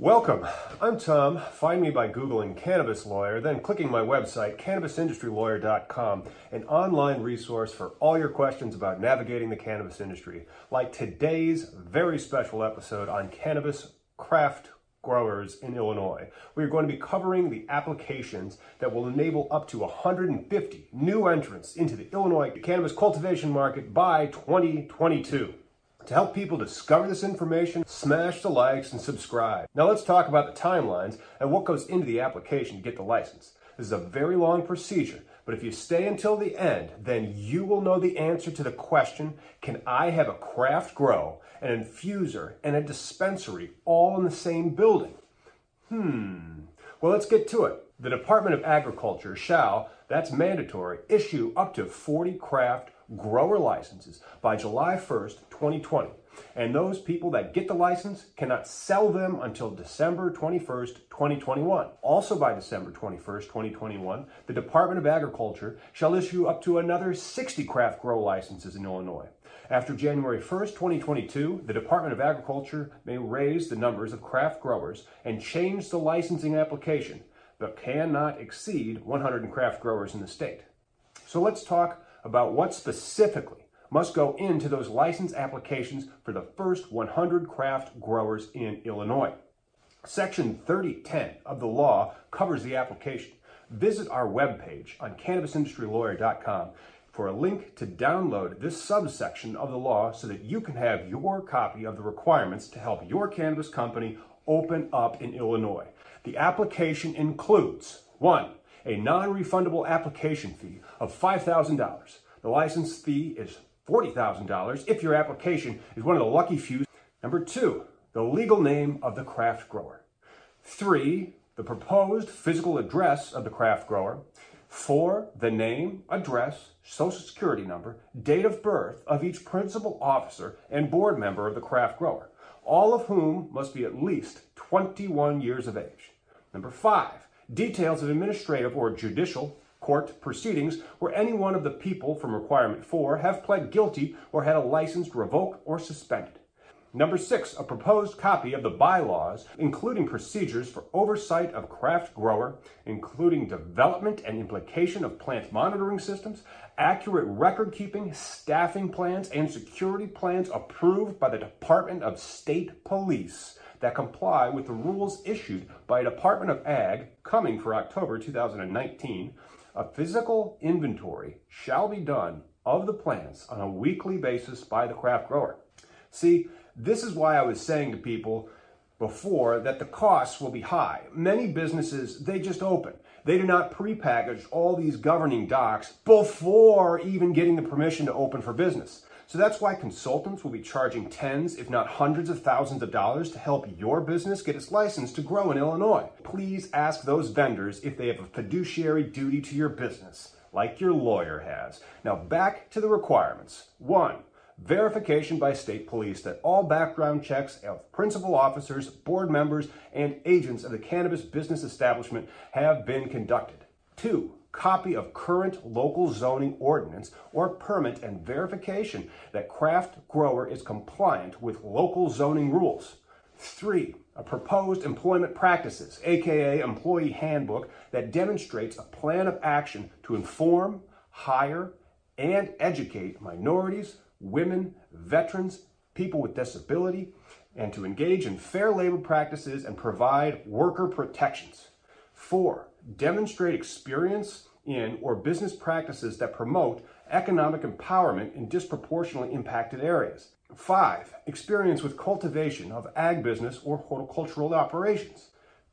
Welcome. I'm Tom. Find me by Googling Cannabis Lawyer, then clicking my website, cannabisindustrylawyer.com, an online resource for all your questions about navigating the cannabis industry, like today's very special episode on cannabis craft growers in Illinois. We are going to be covering the applications that will enable up to 150 new entrants into the Illinois cannabis cultivation market by 2022. To help people discover this information, smash the likes and subscribe. Now let's talk about the timelines and what goes into the application to get the license. This is a very long procedure, but if you stay until the end, then you will know the answer to the question, can I have a craft grow, an infuser, and a dispensary all in the same building? Hmm. Well, let's get to it. The Department of Agriculture shall, that's mandatory, issue up to 40 craft grower licenses by July 1st, 2020. And those people that get the license cannot sell them until December 21st, 2021. Also by December 21st, 2021, the Department of Agriculture shall issue up to another 60 craft grow licenses in Illinois. After January 1st, 2022, the Department of Agriculture may raise the numbers of craft growers and change the licensing application, but cannot exceed 100 craft growers in the state. So let's talk about what specifically must go into those license applications for the first 100 craft growers in Illinois. Section 3010 of the law covers the application. Visit our webpage on cannabisindustrylawyer.com for a link to download this subsection of the law so that you can have your copy of the requirements to help your cannabis company open up in Illinois. The application includes one, a non refundable application fee of $5,000. The license fee is $40,000 if your application is one of the lucky few. Number two, the legal name of the craft grower. Three, the proposed physical address of the craft grower. Four, the name, address, social security number, date of birth of each principal officer and board member of the craft grower, all of whom must be at least 21 years of age. Number five, details of administrative or judicial court proceedings where any one of the people from requirement 4 have pled guilty or had a license revoked or suspended. Number six, a proposed copy of the bylaws, including procedures for oversight of craft grower, including development and implication of plant monitoring systems, accurate record keeping, staffing plans, and security plans approved by the Department of State Police that comply with the rules issued by Department of Ag coming for October 2019, a physical inventory shall be done of the plants on a weekly basis by the craft grower. See, this is why I was saying to people before that the costs will be high. Many businesses, they just open. They do not prepackage all these governing docs before even getting the permission to open for business. So that's why consultants will be charging tens, if not hundreds of thousands of dollars to help your business get its license to grow in Illinois. Please ask those vendors if they have a fiduciary duty to your business, like your lawyer has. Now back to the requirements. One, verification by state police that all background checks of principal officers, board members, and agents of the cannabis business establishment have been conducted. Two, copy of current local zoning ordinance or permit and verification that craft grower is compliant with local zoning rules. Three, a proposed employment practices, aka employee handbook, that demonstrates a plan of action to inform, hire, and educate minorities, women, veterans, people with disability, and to engage in fair labor practices and provide worker protections. Four, demonstrate experience in or business practices that promote economic empowerment in disproportionately impacted areas. Five, experience with cultivation of ag business or horticultural operations.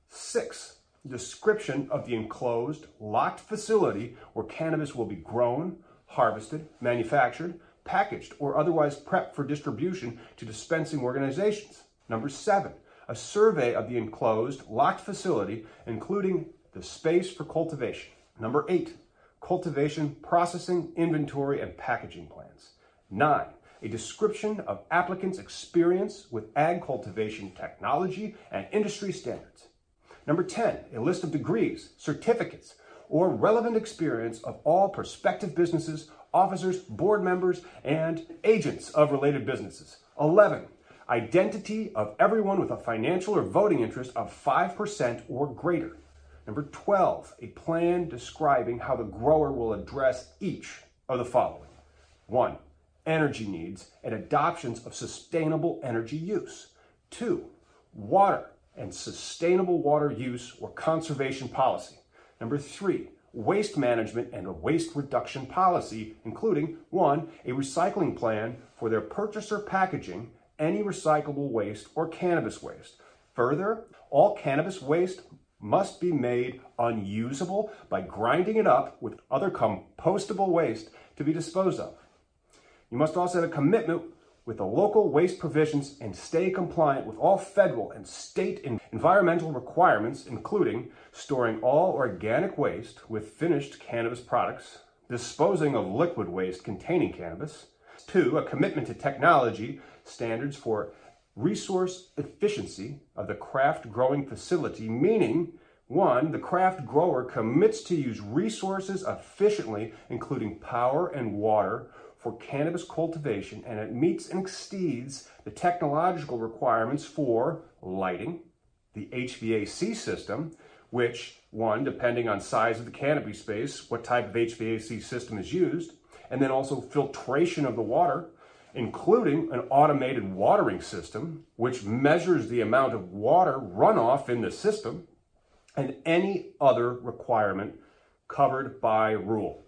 Six, description of the enclosed, locked facility where cannabis will be grown, harvested, manufactured, packaged, or otherwise prepped for distribution to dispensing organizations. Number seven, a survey of the enclosed, locked facility, including the space for cultivation. Number eight, cultivation, processing, inventory, and packaging plans. Nine, a description of applicants' experience with ag cultivation technology and industry standards. Number 10, a list of degrees, certificates, or relevant experience of all prospective businesses, officers, board members, and agents of related businesses. 11, identity of everyone with a financial or voting interest of 5% or greater. Number 12, a plan describing how the grower will address each of the following. One, energy needs and adoptions of sustainable energy use. Two, water and sustainable water use or conservation policy. Number three, waste management and a waste reduction policy, including one, a recycling plan for their purchaser packaging, any recyclable waste or cannabis waste. Further, all cannabis waste must be made unusable by grinding it up with other compostable waste to be disposed of. You must also have a commitment with the local waste provisions and stay compliant with all federal and state environmental requirements, including storing all organic waste with finished cannabis products, disposing of liquid waste containing cannabis. Two, a commitment to technology standards for resource efficiency of the craft growing facility, meaning one, the craft grower commits to use resources efficiently, including power and water, for cannabis cultivation, and it meets and exceeds the technological requirements for lighting, the HVAC system, which, one, depending on size of the canopy space, what type of HVAC system is used, and then also filtration of the water, including an automated watering system, which measures the amount of water runoff in the system, and any other requirement covered by rule.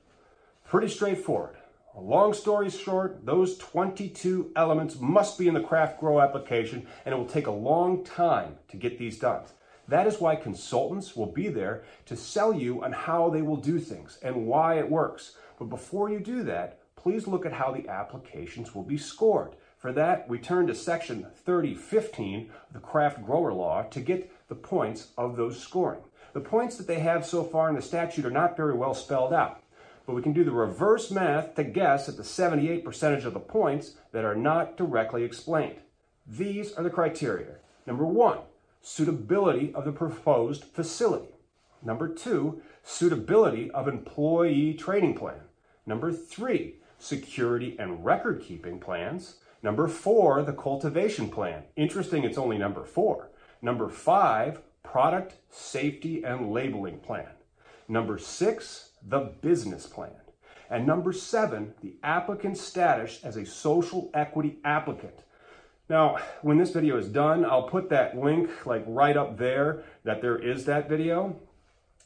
Pretty straightforward. Long story short, those 22 elements must be in the craft grow application and it will take a long time to get these done. That is why consultants will be there to sell you on how they will do things and why it works. But before you do that, please look at how the applications will be scored. For that, we turn to section 3015 of the craft grower law to get the points of those scoring. The points that they have so far in the statute are not very well spelled out but we can do the reverse math to guess at the 78 percentage of the points that are not directly explained. These are the criteria. Number one, suitability of the proposed facility. Number two, suitability of employee training plan. Number three, security and record keeping plans. Number four, the cultivation plan. Interesting, it's only number four. Number five, product safety and labeling plan. Number six, the business plan. And number seven, the applicant status as a social equity applicant. Now, when this video is done, I'll put that link like right up there that there is that video.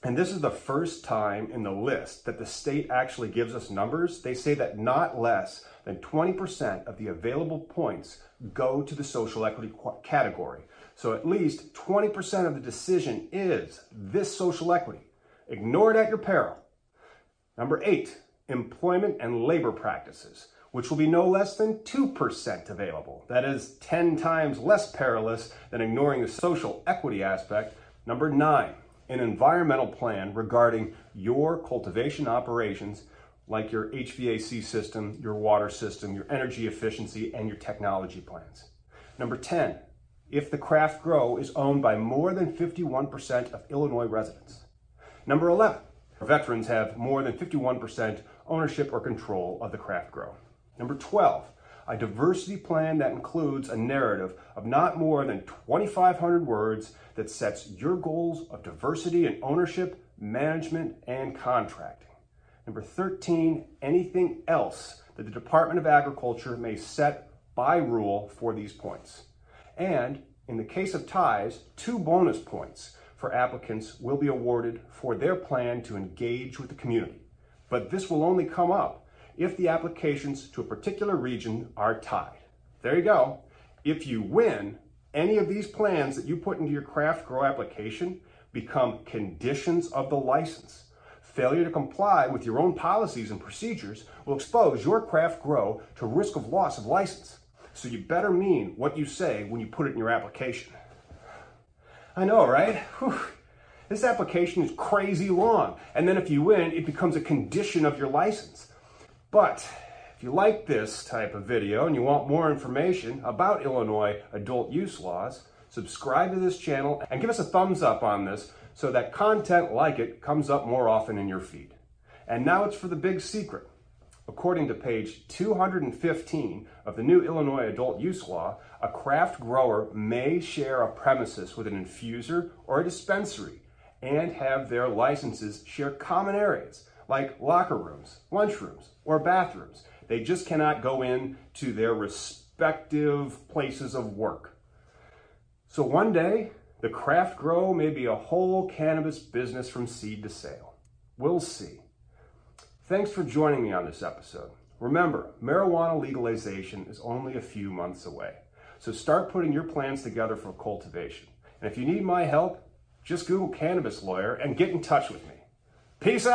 And this is the first time in the list that the state actually gives us numbers. They say that not less than 20% of the available points go to the social equity category. So at least 20% of the decision is this social equity. Ignore it at your peril. Number eight, employment and labor practices, which will be no less than 2% available. That is 10 times less perilous than ignoring the social equity aspect. Number nine, an environmental plan regarding your cultivation operations like your HVAC system, your water system, your energy efficiency, and your technology plans. Number 10, if the craft grow is owned by more than 51% of Illinois residents. Number 11, Veterans have more than 51% ownership or control of the craft grow. Number 12, a diversity plan that includes a narrative of not more than 2,500 words that sets your goals of diversity and ownership, management, and contracting. Number 13, anything else that the Department of Agriculture may set by rule for these points. And in the case of ties, two bonus points for applicants will be awarded for their plan to engage with the community. But this will only come up if the applications to a particular region are tied. There you go. If you win, any of these plans that you put into your craft grow application become conditions of the license. Failure to comply with your own policies and procedures will expose your craft grow to risk of loss of license. So you better mean what you say when you put it in your application. I know, right? Whew. This application is crazy long. And then if you win, it becomes a condition of your license. But if you like this type of video and you want more information about Illinois adult use laws, subscribe to this channel and give us a thumbs up on this so that content like it comes up more often in your feed. And now it's for the big secret. According to page 215 of the new Illinois adult use law, a craft grower may share a premises with an infuser or a dispensary and have their licenses share common areas like locker rooms, lunchrooms, or bathrooms. They just cannot go in to their respective places of work. So one day, the craft grow may be a whole cannabis business from seed to sale. We'll see. Thanks for joining me on this episode. Remember, marijuana legalization is only a few months away. So start putting your plans together for cultivation. And if you need my help, just Google cannabis lawyer and get in touch with me. Peace out.